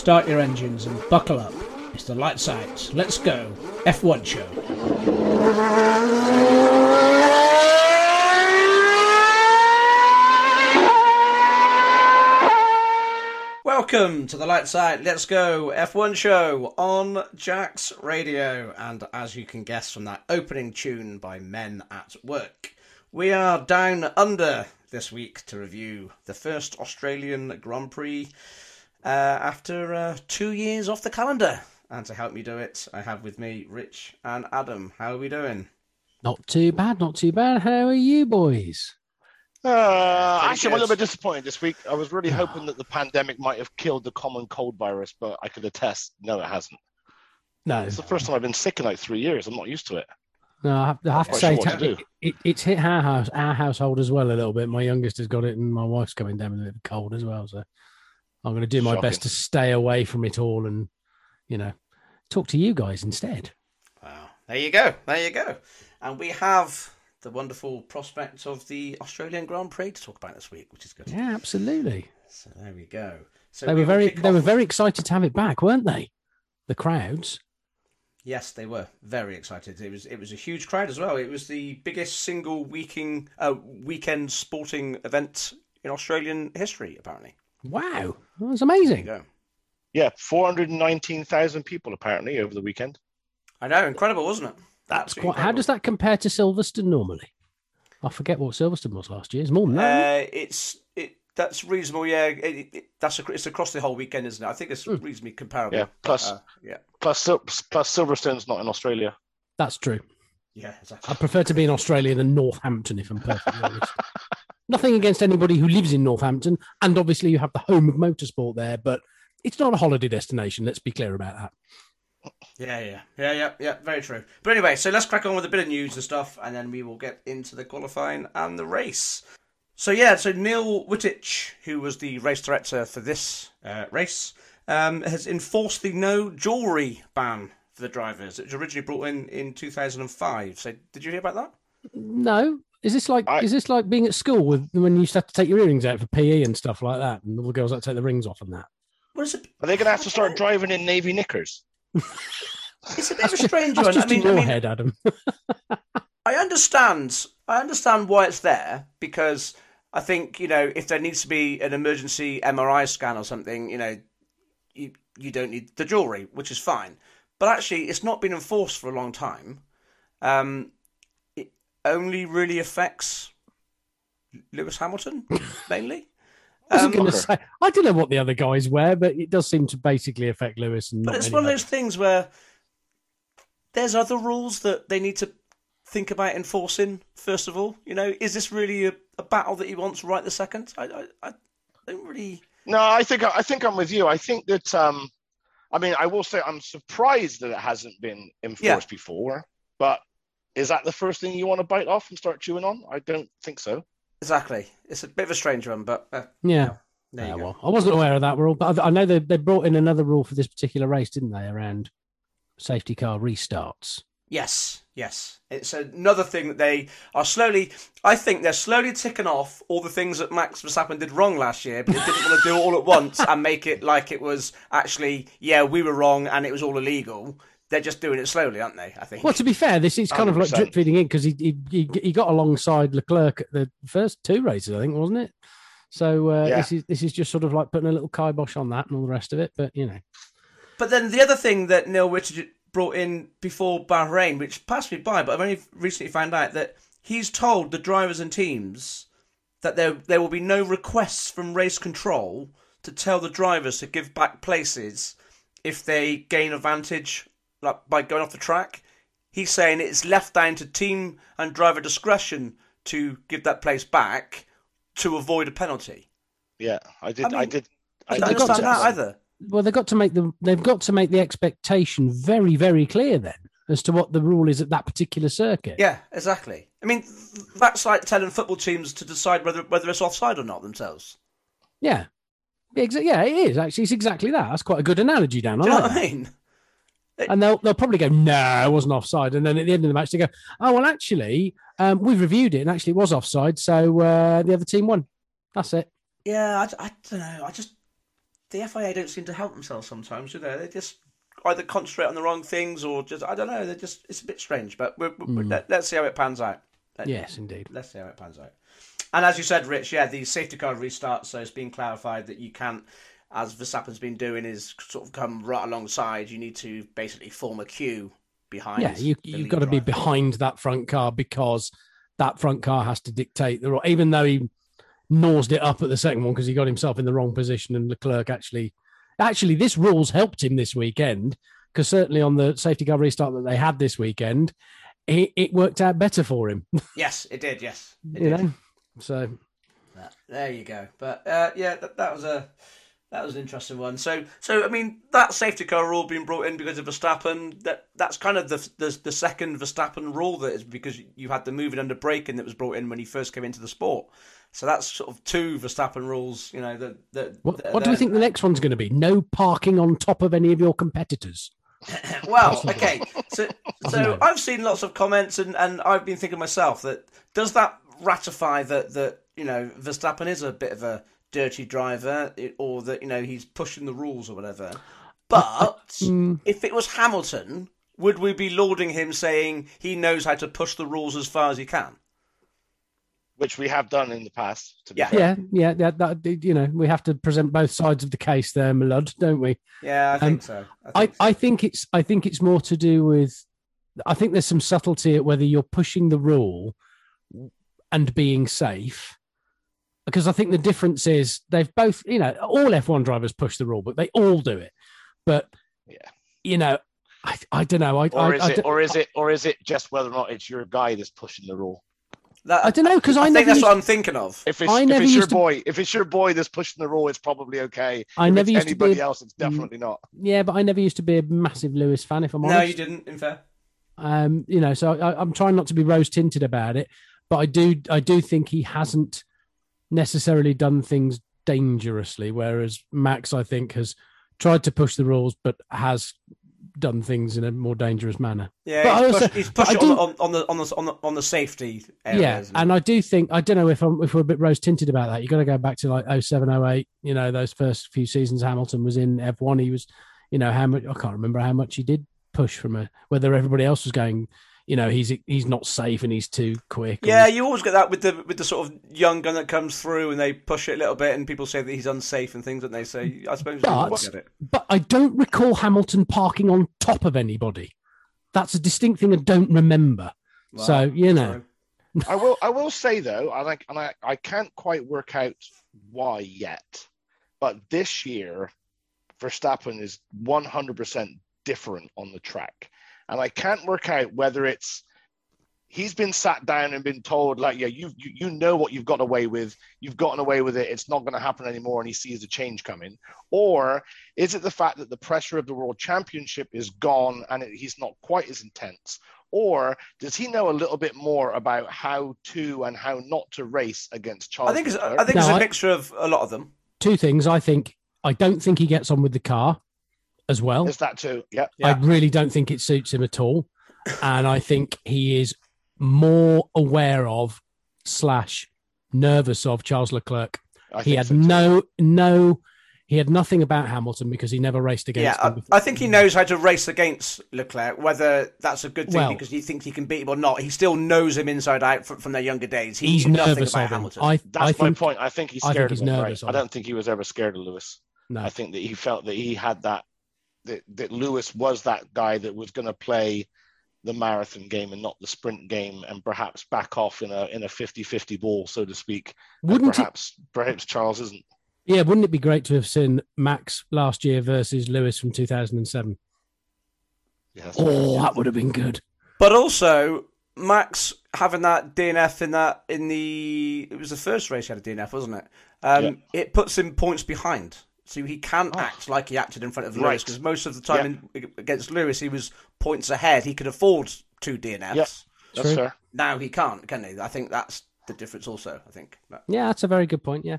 start your engines and buckle up. It's the lights out. Let's go. F1 show. Welcome to the Lights Out Let's Go F1 show on Jack's Radio. And as you can guess from that opening tune by Men at Work, we are down under this week to review the first Australian Grand Prix uh, after uh, two years off the calendar. And to help me do it, I have with me Rich and Adam. How are we doing? Not too bad, not too bad. How are you boys? Uh, Pretty actually, I'm a little bit disappointed this week. I was really hoping that the pandemic might have killed the common cold virus, but I could attest, no, it hasn't. No, It's the first time I've been sick in like three years. I'm not used to it. no. I have, I have to say, sure to it, it, it's hit our house, our household as well a little bit. My youngest has got it, and my wife's coming down with a bit of cold as well. So I'm going to do my best to stay away from it all, and you know, talk to you guys instead. Wow. There you go. There you go. And we have the wonderful prospect of the Australian Grand Prix to talk about this week, which is good. Yeah, absolutely. So there we go. So they we were very, they were off- very excited to have it back, weren't they? The crowds. Yes, they were very excited. It was it was a huge crowd as well. It was the biggest single weeking uh, weekend sporting event in Australian history, apparently. Wow, that was amazing. go. Yeah, 419,000 people apparently over the weekend. I know, incredible, wasn't it? That's Absolutely quite. How does that compare to Silverstone normally? I forget what Silverstone was last year. It's more than that. Uh, it's it. That's reasonable. Yeah, it, it, it- that's ac- it's across the whole weekend, isn't it? I think it's Hmm. reasonably comparable. Yeah, plus- Uh, yeah, Plus, plus Silverstone's not in Australia. That's true. yeah, exactly. I prefer to be in Australia than Northampton, if I'm perfectly honest. Nothing against anybody who lives in Northampton, and obviously you have the home of motorsport there, but it's not a holiday destination. Let's be clear about that. Yeah, yeah, yeah, yeah, yeah. Very true. But anyway, so let's crack on with a bit of news and stuff, and then we will get into the qualifying and the race. So yeah, so Neil Wittich, who was the race director for this uh, race, um, has enforced the no jewelry ban for the drivers. It was originally brought in in 2005. So did you hear about that? No, is this like I- is this like being at school with when you used to have to take your earrings out for PE and stuff like that, and all the girls had to take the rings off and that? What is it? Are they going to have to start driving in navy knickers? It's a bit of a strange That's one. just I mean, in your I mean, head, Adam. I understand. I understand why it's there because I think you know if there needs to be an emergency MRI scan or something, you know, you you don't need the jewelry, which is fine. But actually, it's not been enforced for a long time. Um, it only really affects Lewis Hamilton mainly. I wasn't Um, going to say I don't know what the other guys wear, but it does seem to basically affect Lewis. And But not it's one of those things where there's other rules that they need to think about enforcing. First of all, you know, is this really a, a battle that he wants right the second? I, I, I don't really. No, I think I think I'm with you. I think that um, I mean, I will say I'm surprised that it hasn't been enforced before. But is that the first thing you want to bite off and start chewing on? I don't think so. Exactly, it's a bit of a strange one, but uh, Yeah. there Yeah, you go. well, I wasn't aware of that rule, but I I know they, they brought in another rule for this particular race, didn't they? Around safety car restarts. Yes, yes, it's another thing that they are slowly. I think they're slowly ticking off all the things that Max Verstappen did wrong last year, but they didn't want to do it all at once and make it like it was actually, yeah, we were wrong and it was all illegal. They're just doing it slowly, aren't they? I think. Well, to be fair, this is kind of like drip feeding in because he, he he he got alongside Leclerc at the first two races, I think, wasn't it? So uh, Yeah. this is this is just sort of like putting a little kibosh on that and all the rest of it. But you know, But then the other thing that Neil Wittich brought in before Bahrain, which passed me by, but I've only recently found out that he's told the drivers and teams that there there will be no requests from race control to tell the drivers to give back places if they gain advantage like by going off the track. He's saying it's left down to team and driver discretion to give that place back to avoid a penalty. Yeah, I did. I I, did. I I don't did understand to- that either. well, they've got to make the they've got to make the expectation very very clear then as to what the rule is at that particular circuit. Yeah, exactly. I mean, that's like telling football teams to decide whether whether it's offside or not themselves. yeah, Exa- yeah, it is actually. It's exactly that. That's quite a good analogy, Dan. I Do you know like what I mean? And they'll they'll probably go, no, it wasn't offside. And then at the end of the match, they go, oh well, actually, um, we've reviewed it and actually it was offside. So uh, the other team won. That's it. Yeah, I, I don't know. I just the FIA don't seem to help themselves sometimes, do they? They just either concentrate on the wrong things or just I don't know. They're just it's a bit strange, but we're, we're, let, us see how it pans out. Let, Yes, indeed. Let's see how it pans out. And as you said, Rich, yeah, the safety car restart. So it's been clarified that you can't, as Verstappen's been doing, is sort of come right alongside. You need to basically form a queue behind. Yeah, you, you've got to be behind that front car because that front car has to dictate the. ro- Even though he nosed it up at the second one because he got himself in the wrong position and Leclerc actually, actually, this rules helped him this weekend because certainly on the safety car restart that they had this weekend, it, it worked out better for him. Yes, it did. Yes, it you did. know, so There you go. But uh, yeah, that, that was a that was an interesting one. So so I mean that safety car rule being brought in because of Verstappen. That that's kind of the the, the second Verstappen rule that is because you had the moving under braking that was brought in when he first came into the sport. So that's sort of two Verstappen rules. You know that that. what, that- what do we think the next one's going to be? No parking on top of any of your competitors. Well, okay. So, so. I've seen lots of comments, and, and I've been thinking myself that does that ratify that that you know Verstappen is a bit of a dirty driver, or that you know he's pushing the rules or whatever. But Mm, if it was Hamilton, would we be lauding him saying he knows how to push the rules as far as he can? which we have done in the past. To be Yeah. fair. yeah, yeah, that, that you know we have to present both sides of the case there, my lord, don't we? Yeah, I Um, so. I, think so. I think it's I think it's more to do with I think there's some subtlety at whether you're pushing the rule and being safe. Because I think the difference is they've both, you know, all F1 drivers push the rule, but they all do it. But Yeah. you know, I, I don't know. I, Or is I, it, don't- or is it, or is it just whether or not it's your guy that's pushing the rule? That- I don't know because I, I, think that's used, what I'm thinking of. If it's, I if it's your to- boy, if it's your boy that's pushing the rule, it's probably okay. I If never it's used to anybody be. else, it's definitely not. Yeah, but I never used to be a massive Lewis fan. If I'm honest, No, you didn't. In fair. Um, you know, so I, I'm trying not to be rose tinted about it, but I do, I do think he hasn't necessarily done things dangerously, whereas Max, I think, has tried to push the rules, but has done things in a more dangerous manner. Yeah, But he's also- pushed, he's pushed I it on, do- the, on, on the on the on the on the safety areas. yeah, and I do think I don't know if I'm if we're a bit rose tinted about that. You got to go back to like 07, 08, You know, those first few seasons Hamilton was in F1. He was, you know, how much I can't remember how much he did push from a whether everybody else was going. You know, he's he's not safe and he's too quick. Yeah, you always get that with the with the sort of young gun that comes through and they push it a little bit and people say that he's unsafe and things, and they say, I suppose But- would get it. but I don't recall Hamilton parking on top of anybody. That's a distinct thing I don't remember. so you know, I will. I will say though, and I and I, I can't quite work out why yet, but this year, Verstappen is 100% different on the track, and I can't work out whether it's he's been sat down and been told like, yeah, you you, you know what you've got away with, you've gotten away with it, it's not going to happen anymore, and he sees the change coming, or is it the fact that the pressure of the world championship is gone and it, he's not quite as intense? Or does he know a little bit more about how to and how not to race against Charles? I think it's Leclerc? I think No, it's a I- mixture of a lot of them. two things. I think I don't think he gets on with the car as well. Is that too? Yeah. I really don't think it suits him at all, and I think he is more aware of slash nervous of Charles Leclerc. I He had so no no. He had nothing about Hamilton because he never raced against Yeah, him. before. I, I think he knows how to race against Leclerc. Whether that's a good thing Well- because he thinks he can beat him or not, he still knows him inside out from, from their younger days. He He's nervous about of him. Hamilton. I, That's I my think point. I think he's I think scared he's of him. Right? nervous of I don't think he was ever scared of Lewis. no. I think that he felt that he had that that, that Lewis was that guy that was going to play the marathon game and not the sprint game and perhaps back off in a in a 50-50 ball so to speak Wouldn't it perhaps perhaps Charles isn't Yeah, wouldn't it be great to have seen Max last year versus Lewis from 2007? yeah, Oh, fair. that would have been good. But also, Max having that DNF in that in the it was the first race he had a DNF, wasn't it? Um, It puts him points behind, so he can Oh. act like he acted in front of Right. Lewis because most of the time in, against Lewis he was points ahead. He could afford two DNFs. Yep. that's True. fair Now he can't, can he? I think that's the difference. Also, I think. But Yeah, that's a very good point. Yeah.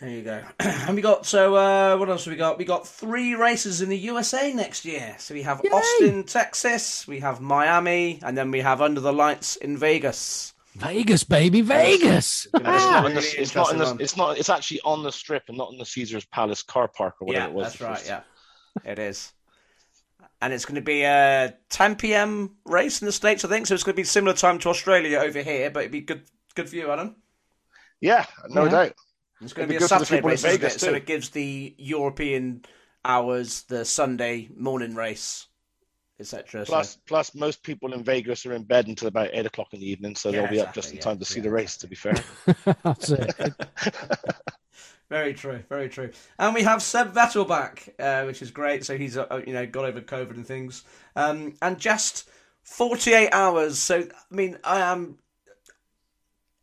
there you go. and we got so uh, what else have we got? We got three races in the USA next year. So we have Yay! Austin, Texas, we have Miami, and then we have Under the Lights in Vegas. Vegas, baby, Vegas. You know, it's, Ah, not in the, really it's not in the, it's not it's actually on the strip and not in the Caesar's Palace car park or whatever Yeah, it was. that's the right. Yeah, it is. And it's going to be a 10 p.m. race in the states, I think. So it's going to be similar time to Australia over here, but it'd be good, good for you, Adam. Yeah, no Yeah. doubt. It's going It'd to be be a good for the Saturday race, Vegas it? So it gives the European hours the Sunday morning race, etc. Plus, plus most people in Vegas are in bed until about eight o'clock in the evening, so Yeah, they'll be up just in yeah, time to see the race. To be fair, That's it. Very true, very true. And we have Seb Vettel back, uh, which is great. So he's uh, you know got over COVID and things, um, and just forty eight hours. So I mean, I am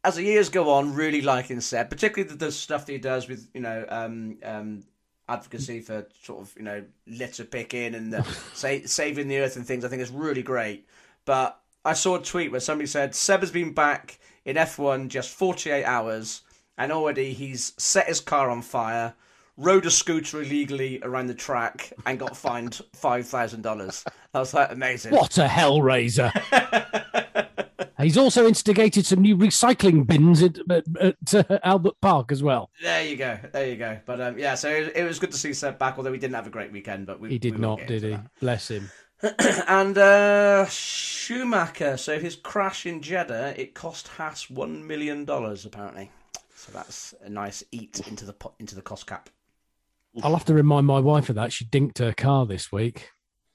as the years go on, really liking Seb, particularly the, the stuff that he does with you know um, um, advocacy for sort of you know litter picking and the, sa- saving the earth and things. I think it's really great. But I saw a tweet where somebody said Seb has been back in F1 just 48 hours, and already he's set his car on fire, rode a scooter illegally around the track, and got fined five thousand dollars. I was like, amazing. What a hellraiser. He's also instigated some new recycling bins at, at, at uh, Albert Park as well. There you go, there you go. But um, yeah, so it, it was good to see Seb back, although he didn't have a great weekend. But we, He did we won't did he? Bless him. and uh, Schumacher, so his crash in Jeddah, it cost Haas one million dollars apparently. So that's a nice eat into the pot, into the cost cap. I'll have to remind my wife of that. She dinked her car this week.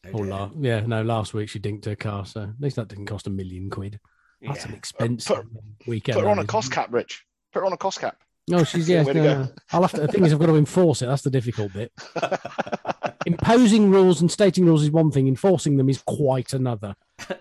Oh, Or la- yeah, no, last week she dinked her car. So at least that didn't cost a million quid. That's Yeah. an expensive weekend. put her on that a cost cap, Rich. Put her on a cost cap. No, she's yeah. No, no. I'll have to. The thing is, I've got to enforce it. That's the difficult bit. Imposing rules and stating rules is one thing. Enforcing them is quite another.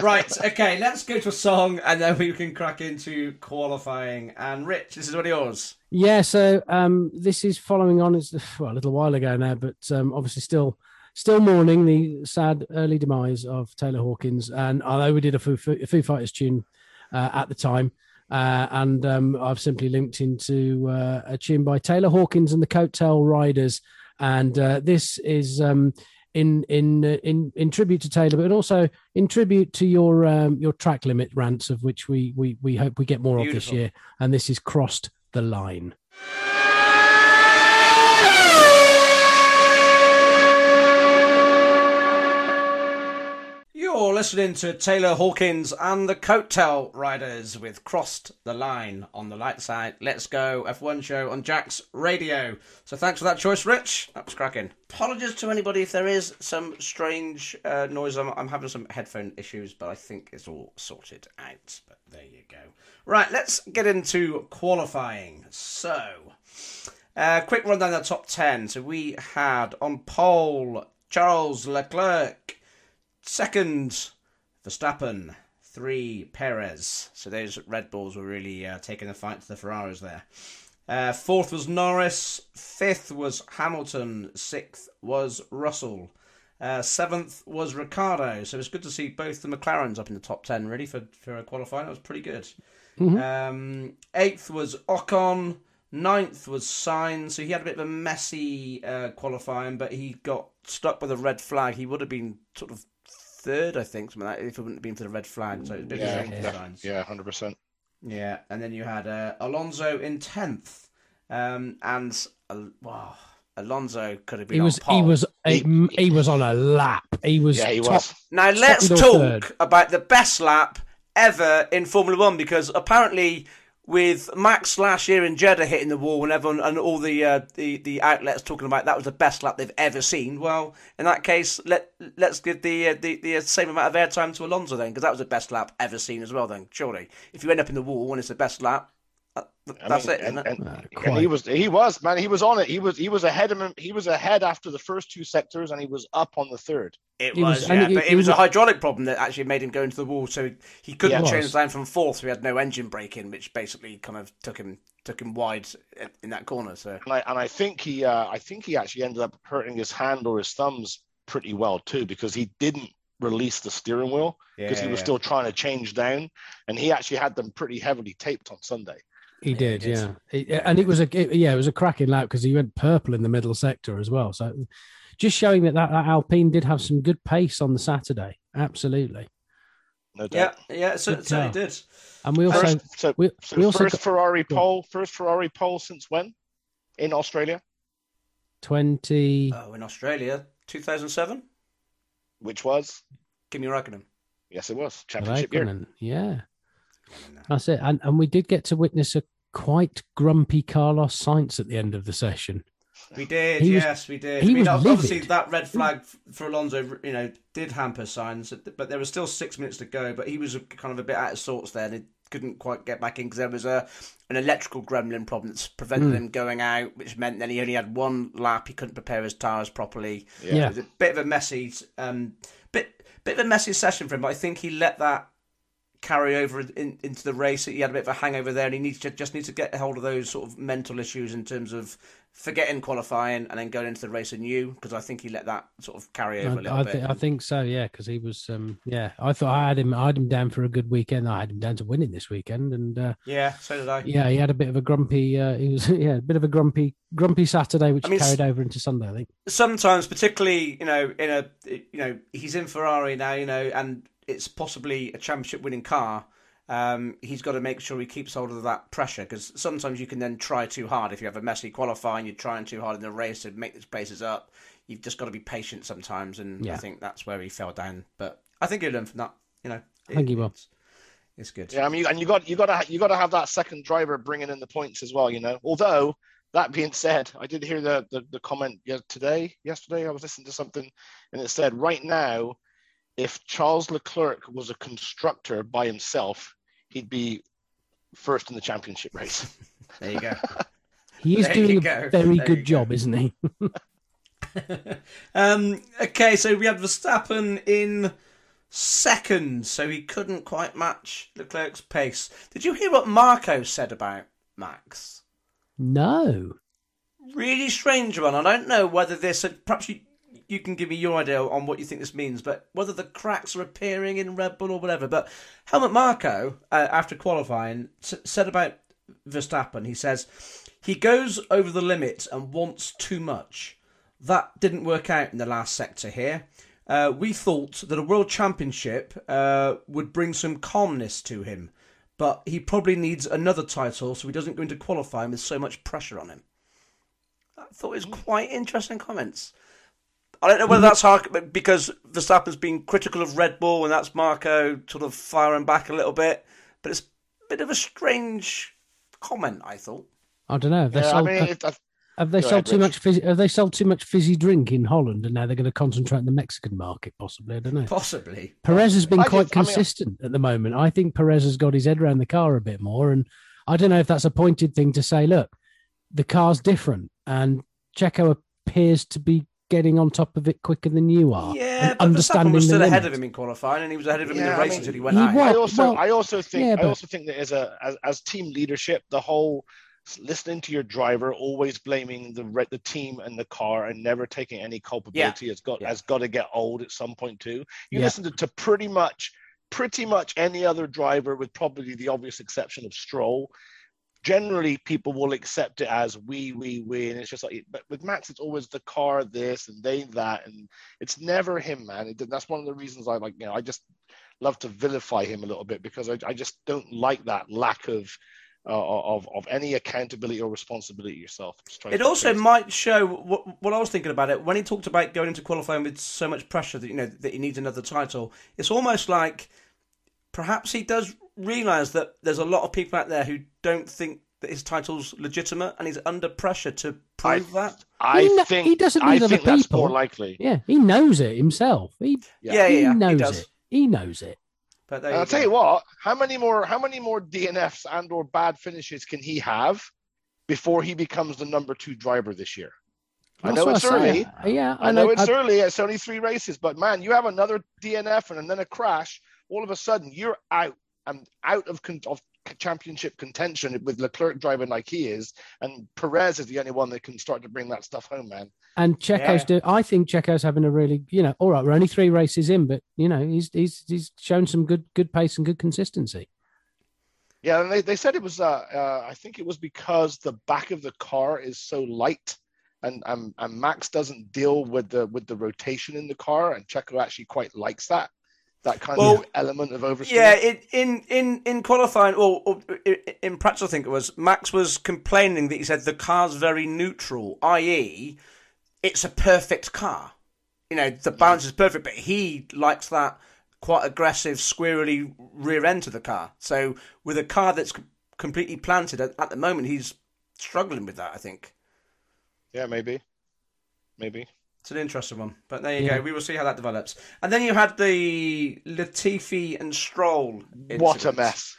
Right, okay, let's go to a song and then we can crack into qualifying. And Rich, this is one of yours. Yeah. So um, this is following on. It's well, a little while ago now, but um, obviously still still mourning the sad early demise of Taylor Hawkins. And although we did a Foo, a Foo Fighters tune uh, at the time. Uh, and um, I've simply linked into uh, a tune by Taylor Hawkins and the Coattail Riders, and uh, this is um, in in uh, in in tribute to Taylor, but also in tribute to your um, your track limit rants, of which we we we hope we get more of this year. And this is crossed the line. You're listening to Taylor Hawkins and the Coattail Riders with Crossed the Line on the lights out. Let's go F1 show on Jack's radio. So thanks for that choice, Rich. That was cracking. Apologies to anybody if there is some strange uh, noise. I'm, I'm having some headphone issues, but I think it's all sorted out. But there you go. Right, let's get into qualifying. So, uh, quick rundown of the top 10. So we had on pole Charles Leclerc. Second, Verstappen. Three, Perez. So those Red Bulls were really uh, taking the fight to the Ferraris there. Uh, fourth was Norris. Fifth was Hamilton. Sixth was Russell. Uh, seventh was Ricciardo. So it's good to see both the McLarens up in the top ten, really, for, for qualifying. That was pretty good. Um, eighth was Ocon. Ninth was Sainz. So he had a bit of a messy uh, qualifying, but he got stuck with a red flag. He would have been sort of third, I think, something like that, if it wouldn't have been for the red flag. So it was a bit Yeah, of a shame yeah, hundred percent. Yeah, and then you had uh, Alonso in tenth, um, and uh, wow, Alonso could have been He was on he pole. was he, he was on a lap. He was Yeah, he top- was. Now let's talk third? about the best lap ever in Formula One because apparently with Max last year and Jeddah hitting the wall and everyone and all the uh, the the outlets talking about that was the best lap they've ever seen. Well, in that case, let let's give the uh, the, the same amount of airtime to Alonso then because that was the best lap ever seen as well. Then surely, if you end up in the wall and it's the best lap, uh, that's mean, it, isn't and, it? and- Uh, and he was he was man he was on it he was he was ahead of him he was ahead after the first two sectors and he was up on the third It He was, was- yeah, and he- but it he was a hydraulic problem that actually made him go into the wall, so he, he couldn't Yeah. change Was. the line from fourth. So he had no engine braking, which basically kind of took him took him wide in- in that corner. So and I and I think he uh, I think he actually ended up hurting his hand or his thumbs pretty well too because he didn't release the steering wheel because he was still trying to change down and he actually had them pretty heavily taped on Sunday. He did, he did. yeah. And it was a it- yeah, it was a cracking lap because he went purple in the middle sector as well. So just showing that, that that Alpine did have some good pace on the Saturday. Absolutely. no doubt. Yeah, yeah, so, Good certainly car. did. And we also First, so, we, so we also first got Ferrari pole, first Ferrari pole since when? In Australia, twenty. Oh, in Australia, 2007. which was Kimi Räikkönen. yes, it was championship year. Yeah, that's it. And and we did get to witness a quite grumpy Carlos Sainz at the end of the session. We did, He was- yes, we did. he I mean, was obviously livid. that red flag for Alonso, you know, did hamper Sainz, but there was still six minutes to go. But he was kind of a bit out of sorts there, and he couldn't quite get back in because there was a an electrical gremlin problem that's prevented Hmm. him going out, which meant then he only had one lap. He couldn't prepare his tires properly. Yeah. It was a bit of a messy, um, bit bit of a messy session for him. But I think he let that carry over in, into the race. He had a bit of a hangover there, and he needs to just needs to get a hold of those sort of mental issues in terms of forgetting qualifying and then going into the race anew. Because I think he let that sort of carry over a I, little I, bit. thi- I think so. Yeah, because he was. Um, yeah, I thought I had him. I had him down for a good weekend. I had him down to winning this weekend, and uh, yeah, so did I. yeah, he had a bit of a grumpy. Uh, he was yeah, a bit of a grumpy, grumpy Saturday, which I mean, carried over into Sunday. I think. sometimes, particularly, you know, in a, you know, he's in Ferrari now, you know, and it's possibly a championship winning car. Um, he's got to make sure he keeps hold of that pressure because sometimes you can then try too hard. If you have a messy qualifying, you're trying too hard in the race to make the spaces up. You've just got to be patient sometimes, and I think that's where he fell down. But I think he'll learn from that. You know, I think he will. It's, it's good. Yeah, I mean, and you got you got to you got to have that second driver bringing in the points as well. You know, although that being said, I did hear the the, the comment yeah, today, yesterday. I was listening to something, and it said right now, if Charles Leclerc was a constructor by himself, he'd be first in the championship race. There you go. He is There you doing go. a very There good job, isn't he? um, okay, so we had Verstappen in second, so he couldn't quite match Leclerc's pace. Did you hear what Marko said about Max? no. Really strange one. I don't know whether this. Perhaps you you can give me your idea on what you think this means, but whether the cracks are appearing in Red Bull or whatever. But Helmut Marko, uh, after qualifying, s- said about Verstappen, he says he goes over the limit and wants too much. That didn't work out in the last sector here. Uh, we thought that a world championship uh, would bring some calmness to him, but he probably needs another title so he doesn't go into qualifying with so much pressure on him. I thought it was quite interesting comments. I don't know whether mm-hmm. that's hard because Verstappen's been critical of Red Bull and that's Marko sort of firing back a little bit, but it's a bit of a strange comment. I thought. I don't know. Have they yeah, I sold, mean, have, have they sold ahead, too Rich. much? Fizzy, have they sold too much fizzy drink in Holland, and now they're going to concentrate on the Mexican market? Possibly. I don't know. Possibly. Perez has been I quite just- I mean- consistent at the moment. I think Perez has got his head around the car a bit more, and I don't know if that's a pointed thing to say. Look, the car's different, and Checo appears to be getting on top of it quicker than you are. Yeah, and but Verstappen was still the ahead of him in qualifying, and he was ahead of him in Yeah, the I mean, until he went he out. was- I also well, I also think yeah, but, I also think that as a as, as team leadership, the whole listening to your driver, always blaming the the team and the car, and never taking any culpability has got Yeah. has got to get old at some point too. You Yeah. listen to, to pretty much pretty much any other driver, with probably the obvious exception of Stroll. Generally, people will accept it as we, we, we, and it's just like. But with Max, it's always the car, this and they, that, and it's never him, man. It, that's one of the reasons I like. You know, I just love to vilify him a little bit because I, I just don't like that lack of uh, of of any accountability or responsibility yourself. It also face- might show what, what I was thinking about it when he talked about going into qualifying with so much pressure that you know that he needs another title. It's almost like perhaps he does realise that there's a lot of people out there who don't think that his title's legitimate, and he's under pressure to prove that. I He kn- think he doesn't I need other think that's people. more likely. Yeah, he knows it himself. He, Yeah, yeah, he yeah, he knows does. it. He knows it. But there And you I'll tell you what, how many more how many more DNFs and or bad finishes can he have before he becomes the number two driver this year? I know it's say. early. Yeah, I know it's I- early. It's only three races, but man, you have another DNF and then a crash. All of a sudden, you're out and out of, con- of championship contention with Leclerc driving like he is, and Perez is the only one that can start to bring that stuff home, man. And Checo's Yeah. do. I think Checo's having a really, you know, all right. We're only three races in, but you know, he's he's he's shown some good good pace and good consistency. Yeah, and they, they said it was. Uh, uh, I think it was because the back of the car is so light, and and, and Max doesn't deal with the with the rotation in the car, and Checo actually quite likes that. That kind Well, of element of oversteer. Yeah, it, in in in qualifying, or, or uh, in practice, I think it was Max was complaining that he said the car's very neutral, i.e., it's a perfect car. You know, the balance is perfect, but he likes that quite aggressive, squirrely rear end to the car. So with a car that's completely planted at, at the moment, he's struggling with that. I think Yeah, maybe, maybe. It's an interesting one, but there you Yeah. go. We will see how that develops. And then you had the Latifi and Stroll. What a mess!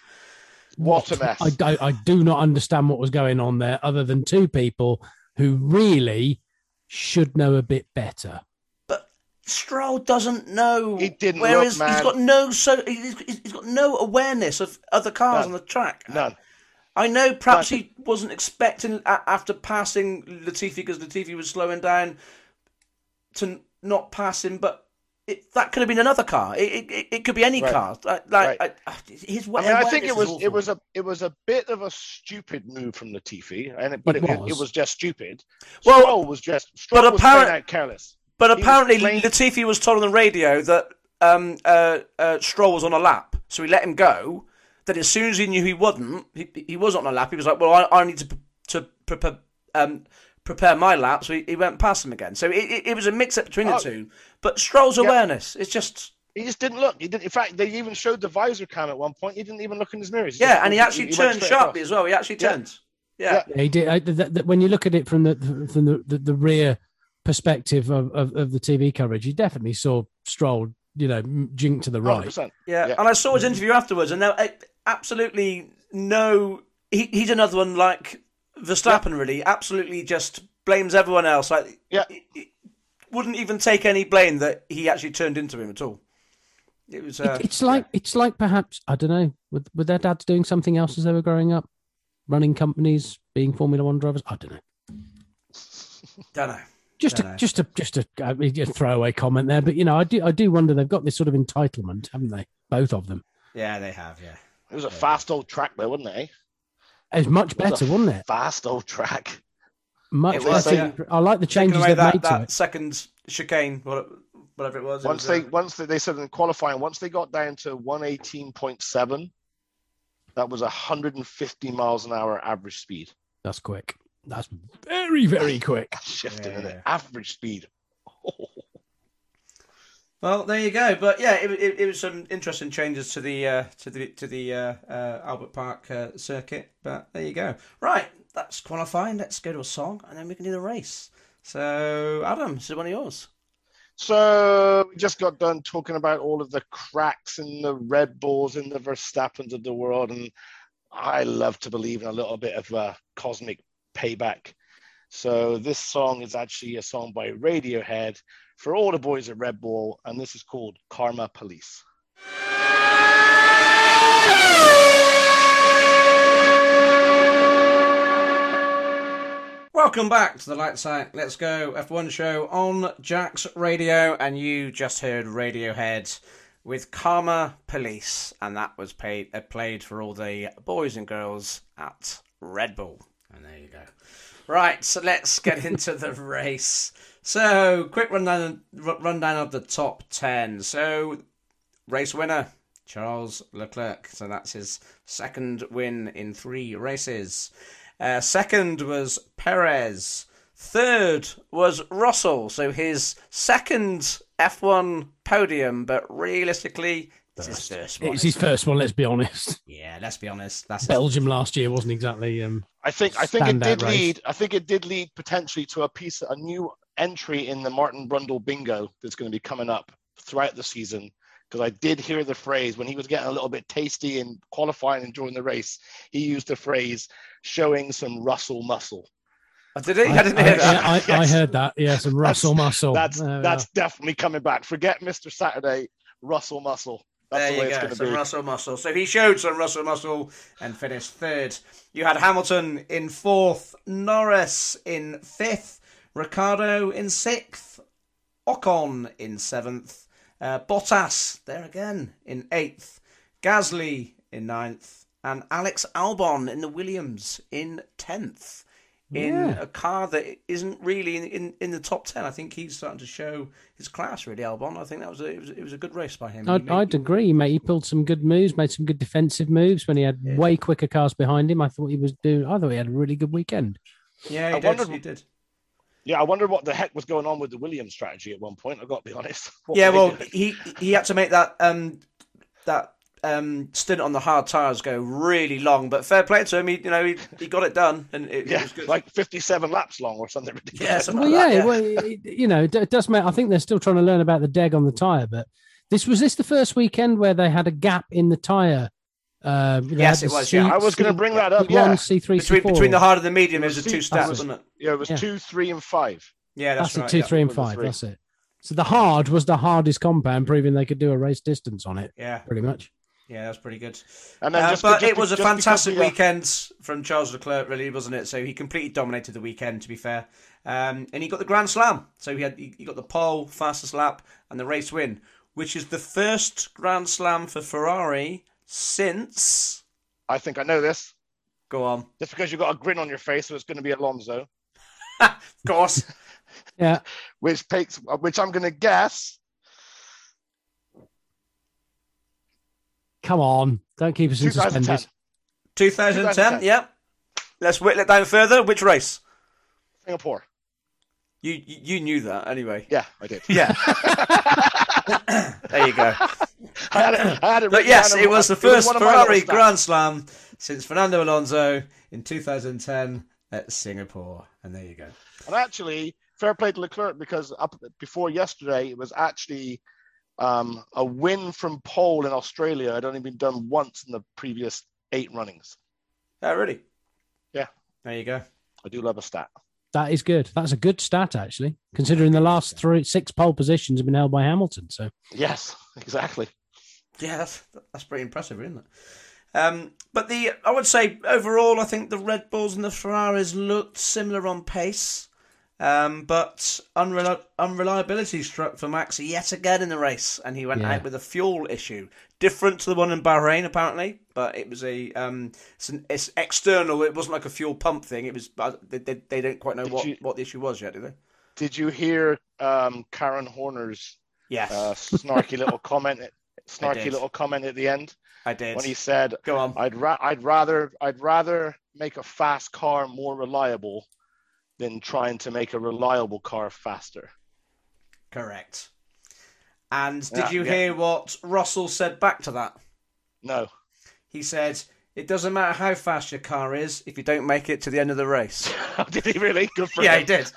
What a mess! I, do, I do not understand what was going on there, other than two people who really should know a bit better. But Stroll doesn't know. He didn't where look, is- man. He's got no so. He's, he's he's got no awareness of other cars None. on the track. None. I know. Perhaps he wasn't expecting after passing Latifi because Latifi was slowing down to not pass him, but. It, that could have been another car. It, it, it could be any Right. car. Like, like Right. I, his. I mean, I think awareness it is was it was a it was a bit of a stupid move from Latifi, and it, but It it, it, was. was just stupid. Well, Stroll was just Stroll but was apparent- out careless. But was apparently, playing- Latifi was told on the radio that um, uh, uh, Stroll was on a lap, so he let him go. That as soon as he knew he wasn't, he, he wasn't on a lap. He was like, "Well, I, I need to to prepare um, prepare my lap," so he, he went past him again. So it, it, it was a mix up between the Oh. two. But Stroll's Yeah. awareness, it's just He just didn't look. He didn't. In fact, they even showed the visor cam at one point. He didn't even look in his mirrors. yeah, and he actually went turned straight sharply across. as well. He actually turned. Yeah. Yeah. He did. I, th th when you look at it from the from the, the, the rear perspective of, of, of the TV coverage, you definitely saw Stroll, you know, jink to the right. Yeah, Yeah. and I saw his interview afterwards, and there uh, absolutely no. He, he's another one like Verstappen, really. Absolutely, just blames everyone else. Like, Yeah. he- he wouldn't even take any blame that he actually turned into him at all. It was. Uh, It- it's like it's like perhaps I don't know. Were, were their dads doing something else as they were growing up, running companies, being Formula One drivers? I don't know. don't know. Just Dunno. a, just a just a, I mean, a throwaway comment there, but you know, I do I do wonder they've got this sort of entitlement, haven't they? Both of them. Yeah, they have. Yeah. It was a fast old track, though, wasn't it? It's much It was better, a wasn't it? Fast old track. Much It was, better. yeah. I like the changes they've that, made to that it. second chicane, whatever it was. it Once was, they uh, once they, they said in qualifying, once they got down to one eighteen point seven, that was hundred and fifty miles an hour average speed. That's quick. That's very very quick. Shifting Yeah, in yeah. it. Average speed. Well, there you go. But yeah, it, it, it was some interesting changes to the uh, to the to the uh, uh, Albert Park uh, circuit. But there you go. Right, that's qualifying. Let's go to a song, and then we can do the race. So, Adam, this is one of yours. So we just got done talking about all of the cracks in the Red Bulls and the Verstappens of the world, and I love to believe in a little bit of uh, cosmic payback. So this song is actually a song by Radiohead for all the boys at Red Bull, and this is called Karma Police. Welcome back to the Lights Out Let's Go F1 show on Jack's Radio, and you just heard Radiohead with Karma Police, and that was paid, uh, played for all the boys and girls at Red Bull. And there you go. Right, so let's get into the race. So, quick rundown, rundown of the top 10. So, race winner, Charles Leclerc. So, that's his second win in three races. Uh, second was Perez. Third was Russell. So his second F1 podium, but realistically, it's his first one. It's his first one. Let's be honest. Yeah, let's be honest. That's his Belgium last year wasn't exactly. Um, I think I think it did race. lead. I think it did lead potentially to a piece, a new entry in the Martin Brundle bingo that's going to be coming up throughout the season. Because I did hear the phrase when he was getting a little bit tasty in qualifying and during the race, he used the phrase "showing some Russell muscle." Oh, did he? I, I, didn't I- hear that. I- I Yes. heard that. Yeah, some Russell muscle. That's that's are. definitely coming back. Forget Mr. Saturday, Russell muscle. That's there the you go. Some be. Russell Muscle. So he showed some Russell Muscle and finished third. You had Hamilton in fourth, Norris in fifth, Ricciardo in sixth, Ocon in seventh, uh, Bottas there again in eighth, Gasly in ninth, and Alex Albon in the Williams in tenth. In Yeah. a car that isn't really in, in, in the top ten. I think he's starting to show his class, really, Albon. I think that was a, it was, it was a good race by him. He I'd, made- I'd agree, mate. He pulled some good moves, made some good defensive moves when he had Yeah. way quicker cars behind him. I thought he was doing. I thought he had a really good weekend. yeah, he I did. wondered- He did. Yeah, I wonder what the heck was going on with the Williams strategy at one point. I've got to be honest. What yeah, well, he he had to make that um that um stint on the hard tires go really long. But fair play to him, he you know he, he got it done, and it, it was good. like 57 laps long or something ridiculous. Yeah, something Well, like yeah, that, yeah. well, you know, it does make. I think they're still trying to learn about the deg on the tire, but this was this the first weekend where they had a gap in the tire. Uh, Yes, it the was, yeah. I was going to bring that up. C1, Yeah, C3, between C4. between the hard and the medium, it was a See, two that step, was- wasn't it? yeah, it was Yeah. two, three, and five. Yeah, That's, that's, the right. two, yeah. three, and five. three. That's it. So the hard was the hardest compound, proving they could do a race distance on it, Yeah, pretty much. Yeah, that's pretty good. And then Uh, just, but just it was a just because fantastic we, uh, weekend from Charles Leclerc, really, wasn't it? So he completely dominated the weekend, to be fair. Um, and he got the Grand Slam. So he had he he got the pole, fastest lap, and the race win, which is the first Grand Slam for Ferrari since. I think I know this. Go on, Just because you've got a grin on your face, so it's going to be Alonso, of course. Yeah, which takes, which I'm going to guess. Come on, don't keep us in 2010. suspended. 2010, 2010. Yep. Let's whittle it down further. Which race? Singapore. You you, you knew that anyway. Yeah, I did. Yeah. there you go. I had it, I had it But yes, it was the first one of my Ferrari. Grand Slam since Fernando Alonso in 2010 at Singapore. And there you go. And actually, fair play to Leclerc because up before yesterday, it was actually um, a win from pole in Australia. Had only been done once in the previous eight runnings. Oh, really? Yeah. There you go. I do love a stat. That is good. That's a good stat, actually, considering the last three, six pole positions have been held by Hamilton. So Yes, exactly. Yeah, that's that's pretty impressive, isn't it? Um, but the I would say overall, I think the Red Bulls and the Ferraris looked similar on pace, um, but unreli- unreliability struck for Max yet again in the race, and he went Yeah. out with a fuel issue, different to the one in Bahrain apparently, but it was a um, it's, an, it's external. It wasn't like a fuel pump thing. It was uh, they, they, they don't quite know Did what, you- what the issue was yet, do they? Did you hear um, Christian Horner's Yes, uh, snarky little comment? Snarky little comment at the end I did. when he said, Go on. "I'd ra- I'd rather I'd rather make a fast car more reliable than trying to make a reliable car faster." Correct. And did Yeah, you yeah. hear what Russell said back to that? No, He said, "It doesn't matter how fast your car is if you don't make it to the end of the race." did he really? Good for yeah, him. he did.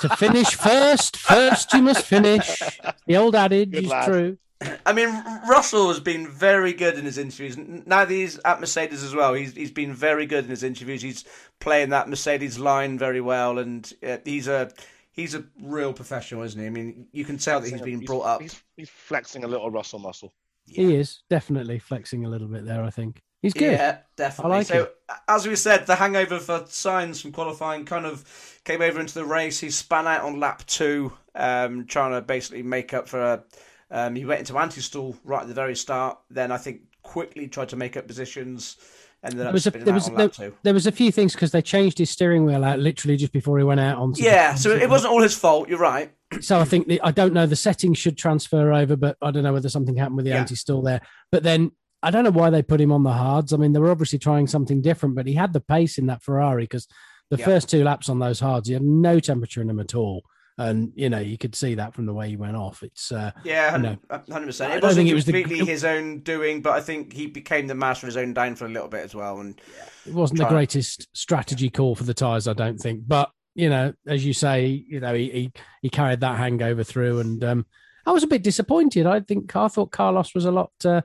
to finish first, first you must finish. The old adage Good is lad. true. I mean, Russell has been very good in his interviews. Now that he's at Mercedes as well, he's he's been very good in his interviews. He's playing that Mercedes line very well, and uh, he's a he's a real professional, isn't he? I mean, you can tell that he's been brought up. He's, he's flexing a little Russell muscle. He is definitely flexing a little bit there. I think he's good. Yeah, definitely. I like so, it. as we said, the hangover for Sainz from qualifying kind of came over into the race. He span out on lap two, um, trying to basically make up for a. Um, he went into anti-stall right at the very start. Then I think quickly tried to make up positions. Ended There was a there was there, there was a few things because they changed his steering wheel out literally just before he went out on. Yeah, so it wasn't all his fault. You're right. so I think the, I don't know the settings should transfer over, but I don't know whether something happened with the Yeah. anti-stall there. But then I don't know why they put him on the hards. I mean, they were obviously trying something different, but he had the pace in that Ferrari because the Yeah. first two laps on those hards, he had no temperature in them at all, and you know you could see that from the way he went off. It's uh, Yeah, No. hundred percent. I It wasn't think it was the- completely his own doing, but I think he became the master of his own down for a little bit as well. And it wasn't the greatest strategy call for the tires, I don't think. But you know, as you say, you know, he he, he carried that hangover through, and um, I was a bit disappointed. I think I thought Carlos was a lot. Uh,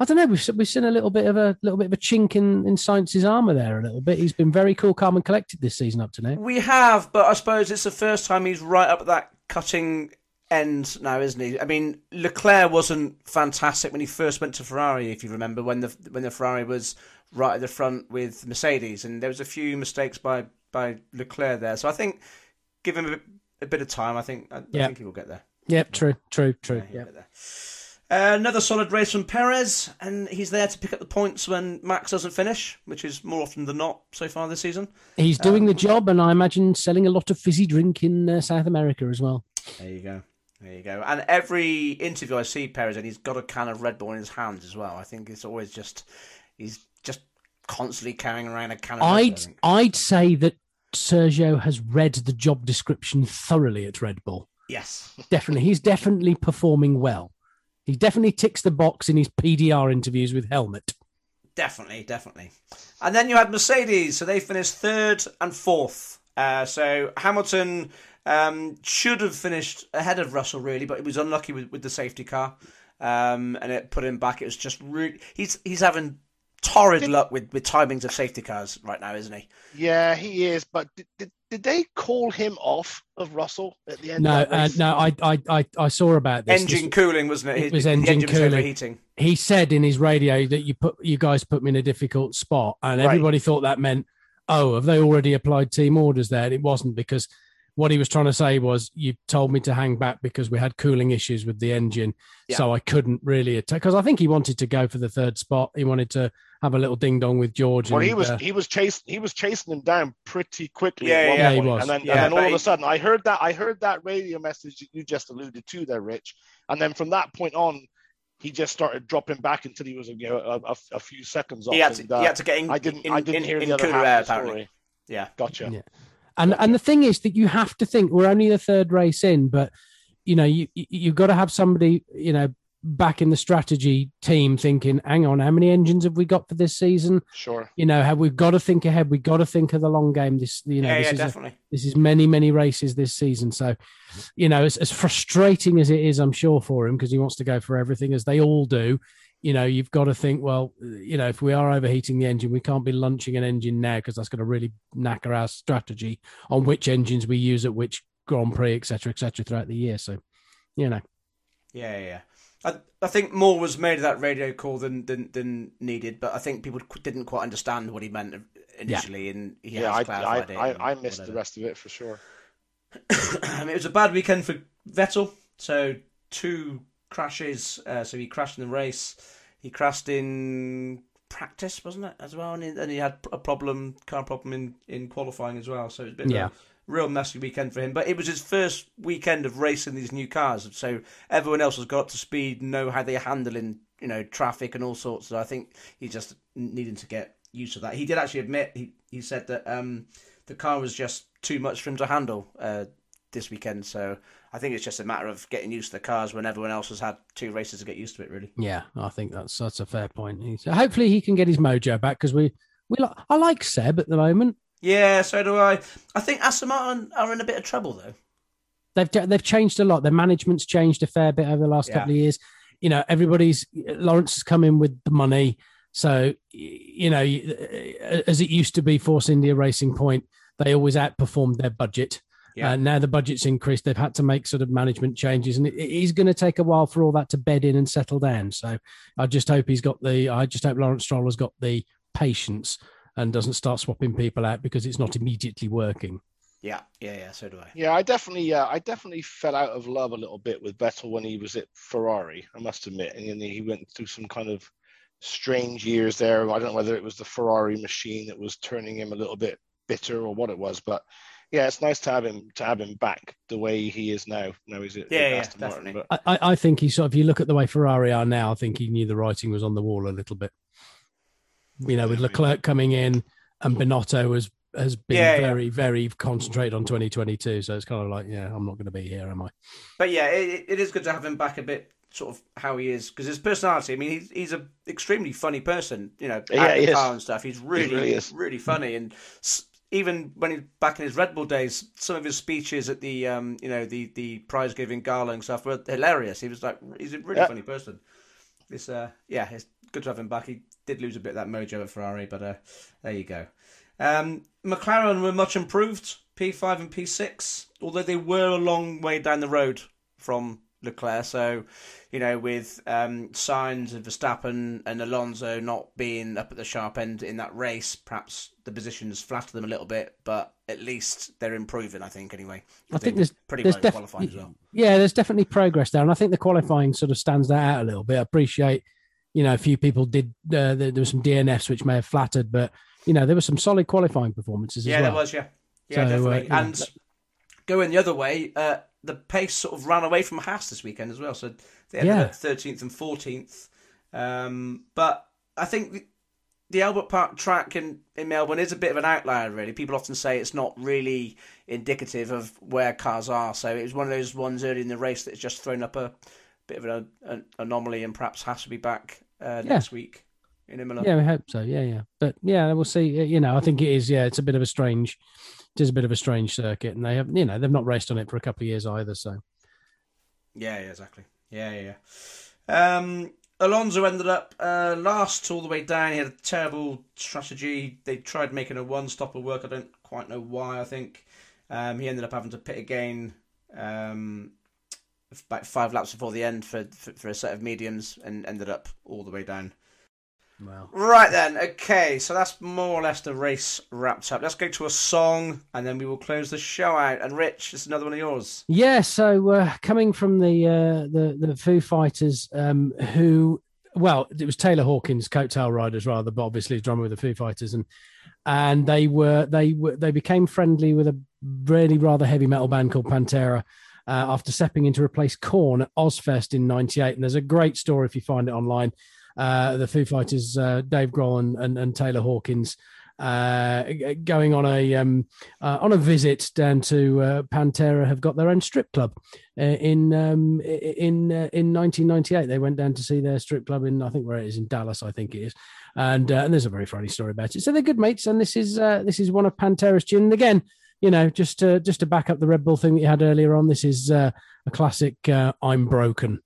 I don't know. We've we've seen a little bit of a little bit of a chink in in Sainz's armor there. A little bit. He's been very cool, calm, and collected this season up to now. We have, but I suppose it's the first time he's right up at that cutting end now, isn't he? I mean, Leclerc wasn't fantastic when he first went to Ferrari, if you remember, when the when the Ferrari was right at the front with Mercedes, and there was a few mistakes by by Leclerc there. So I think give him a bit, a bit of time. I think I, I think he will get there. Yep, true, true, true. Yeah, he'll Yeah. get there. Uh, another solid race from Perez, and he's there to pick up the points when Max doesn't finish, which is more often than not so far this season. He's doing um, the job, and I imagine selling a lot of fizzy drink in uh, South America as well. There you go. There you go. And every interview I see Perez, and he's got a can of Red Bull in his hands as well. I think it's always just he's just constantly carrying around a can of. I'd Bull, I'd say that Sergio has read the job description thoroughly at Red Bull. Yes, definitely. He's definitely performing well. He definitely ticks the box in his PDR interviews with Helmut. Definitely, definitely. And then you had Mercedes, so they finished third and fourth. Uh, so Hamilton um, should have finished ahead of Russell, really, but he was unlucky with, with the safety car, um, and it put him back. It was just really he's he's having torrid did, luck with, with timings of safety cars right now, isn't he? Yeah, he is. But did, did, did they call him off of Russell at the end? No, uh, no. I, I I I saw about this. Engine this, cooling, wasn't it? It was engine, engine cooling. Was he said in his radio that you put you guys put me in a difficult spot, and right. everybody thought that meant, oh, have they already applied team orders there? And it wasn't because what he was trying to say was you told me to hang back because we had cooling issues with the engine yeah. so i couldn't really attack because i think he wanted to go for the third spot he wanted to have a little ding dong with george well and, he was uh, he was chasing he was chasing him down pretty quickly yeah, yeah, he was. and then, yeah, and then all of a sudden i heard that i heard that radio message that you just alluded to there rich and then from that point on he just started dropping back until he was you know, a, a, a few seconds off. He had to, and, uh, he had to get in. I didn't. In, I didn't in, hear in the other half of the story. Yeah, gotcha. Yeah. And and the thing is that you have to think we're only the third race in, but you know you you've got to have somebody you know back in the strategy team thinking, hang on, how many engines have we got for this season? Sure. You know, have we got to think ahead? We've got to think of the long game. This, you know, yeah, this yeah, is definitely. A, this is many, many races this season. So, you know, as, as frustrating as it is, I'm sure for him because he wants to go for everything, as they all do you know, you've got to think, well, you know, if we are overheating the engine, we can't be launching an engine now because that's going to really knacker our strategy on which engines we use at which Grand Prix, etc., etc., throughout the year. So, you know. Yeah, yeah. I, I think more was made of that radio call than, than than needed, but I think people didn't quite understand what he meant uh, initially, yeah. and he yeah, has clarified I, I, it. I, I missed whatever. the rest of it for sure. I mean, it was a bad weekend for Vettel. So two crashes. Uh, so he crashed in the race. He crashed in practice, wasn't it, as well? And he, and he had a problem, car problem in, in qualifying as well. So it's been yeah. a real messy weekend for him. But it was his first weekend of racing these new cars. So everyone else has got to speed, know how they're handling, you know, traffic and all sorts. So I think he's just needing to get used to that. He did actually admit, he, he said that um, the car was just too much for him to handle uh, this weekend. So I think it's just a matter of getting used to the cars when everyone else has had two races to get used to it. Really. Yeah, I think that's that's a fair point. So hopefully he can get his mojo back because we we like, I like Seb at the moment. Yeah, so do I. I think Aston Martin are in a bit of trouble though. They've they've changed a lot. Their management's changed a fair bit over the last yeah. couple of years. You know, everybody's Lawrence has come in with the money. So you know, as it used to be, Force India Racing Point, they always outperformed their budget. Yeah. Uh, now the budget's increased. They've had to make sort of management changes, and it, it is going to take a while for all that to bed in and settle down. So I just hope he's got the. I just hope Lawrence Stroll has got the patience and doesn't start swapping people out because it's not immediately working. Yeah, yeah, yeah. So do I. Yeah, I definitely, uh, I definitely fell out of love a little bit with Vettel when he was at Ferrari. I must admit, and then he went through some kind of strange years there. I don't know whether it was the Ferrari machine that was turning him a little bit bitter or what it was, but yeah, it's nice to have him to have him back the way he is now. Now he's at, yeah, yeah, definitely. Martin, but... I, I think he sort of. If you look at the way Ferrari are now, I think he knew the writing was on the wall a little bit. You know, with Leclerc coming in and Binotto has has been yeah, very, yeah. very concentrated on 2022. So it's kind of like, yeah, I'm not going to be here, am I? But yeah, it, it is good to have him back a bit, sort of how he is, because his personality. I mean, he's he's a extremely funny person. You know, yeah, he car and stuff. He's really, he really, really funny and even when he back in his Red Bull days, some of his speeches at the um, you know the the prize giving gala and stuff were hilarious. He was like he's a really yeah. funny person. It's uh yeah, it's good to have him back. He did lose a bit of that mojo at Ferrari, but uh, there you go. Um, McLaren were much improved, P5 and P6, although they were a long way down the road from Leclerc. So, you know, with um, Sainz of Verstappen and Alonso not being up at the sharp end in that race, perhaps the positions flatter them a little bit, but at least they're improving. I think anyway. I think there's pretty there's def- qualifying as well. Yeah, there's definitely progress there, and I think the qualifying sort of stands that out a little bit. I appreciate, you know, a few people did. Uh, there, there were some DNFs which may have flattered, but you know, there were some solid qualifying performances as well. Yeah, well. there was. Yeah, yeah, So, uh, definitely. yeah. And going the other way, uh, the pace sort of ran away from Haas this weekend as well. So they ended Yeah. up thirteenth and fourteenth. Um, but I think the, the Albert Park track in, in Melbourne is a bit of an outlier. Really, people often say it's not really indicative of where cars are. So it was one of those ones early in the race that's just thrown up a bit of an, an anomaly, and perhaps has to be back uh, Yeah. next week in Imola. Yeah, we hope so. Yeah, yeah. But yeah, we'll see. Uh, You know, I think it is. Yeah, it's a bit of a strange. It is a bit of a strange circuit, and they have, you know, they've not raced on it for a couple of years either. So Yeah, yeah, exactly. Yeah, yeah. Um, Alonso ended up uh, last all the way down. He had a terrible strategy. They tried making a one-stopper work. I don't quite know why. I think um, he ended up having to pit again um, about five laps before the end for, for for a set of mediums, and ended up all the way down. Well, Right then, okay, so that's more or less the race wrapped up. Let's go to a song, and then we will close the show out. And Rich, it's another one of yours. Yeah, so uh, coming from the uh, the the Foo Fighters, um, who well, it was Taylor Hawkins, coattail riders rather, but obviously he's drummer with the Foo Fighters, and and they were they were they became friendly with a really rather heavy metal band called Pantera. Uh, after stepping in to replace Korn at Ozzfest in '98, and there's a great story if you find it online. Uh, the Foo Fighters, uh, Dave Grohl and, and, and Taylor Hawkins, uh, going on a um, uh, on a visit down to uh, Pantera have got their own strip club in um, in in 1998. They went down to see their strip club in I think where it is in Dallas, I think it is, and and there's a very funny story about it. So they're good mates, and this is this is one of Pantera's tunes again, you know, just to, just to back up the Red Bull thing that you had earlier on, this is uh, a classic. Uh, I'm broken.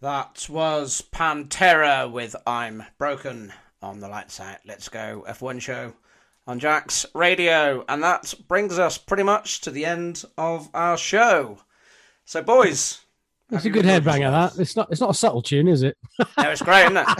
That was Pantera with I'm Broken on the Lights Out. Let's go F1 show on Jack's radio. And that brings us pretty much to the end of our show. So, boys. That's a good headbanger. yourselves? That it's not it's not a subtle tune, is it? No, it's great, isn't it?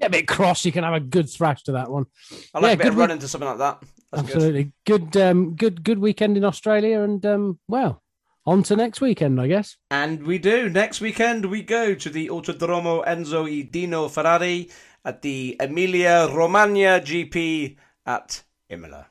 Yeah, a bit cross. You can have a good thrash to that one. I like Yeah, a bit good of week- running to something like that. That's good. Absolutely good. um, good good weekend in Australia, and um, well, on to next weekend, I guess. And we do. Next weekend, we go to the Autodromo Enzo e Dino Ferrari at the Emilia Romagna GP at Imola.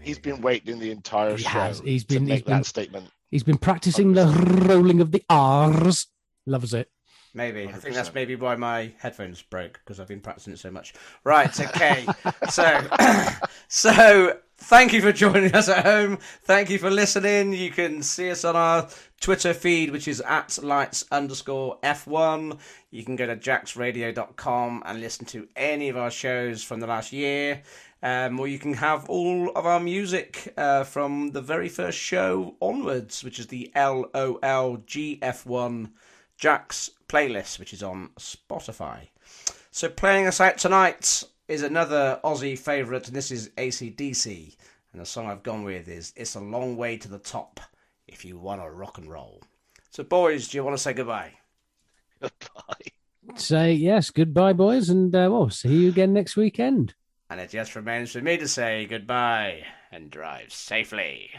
He's been waiting the entire He show has. He's to been- make he's been- that statement. He's been practicing the rolling of the R's. Loves it. Maybe. I think that's maybe why my headphones broke because I've been practicing it so much. Right. Okay. so, so thank you for joining us at home. Thank you for listening. You can see us on our Twitter feed, which is at lights underscore F1. You can go to jacksradio.com and listen to any of our shows from the last year. Um, or you can have all of our music uh, from the very first show onwards, which is the LOLGF1 Jack's playlist, which is on Spotify. So playing us out tonight is another Aussie favourite, and this is AC/DC. And the song I've gone with is It's a Long Way to the Top if you want to rock and roll. So, boys, do you want to say goodbye? Goodbye. Say yes, goodbye, boys, and uh, well, see you again next weekend. And it just remains for me to say goodbye and drive safely.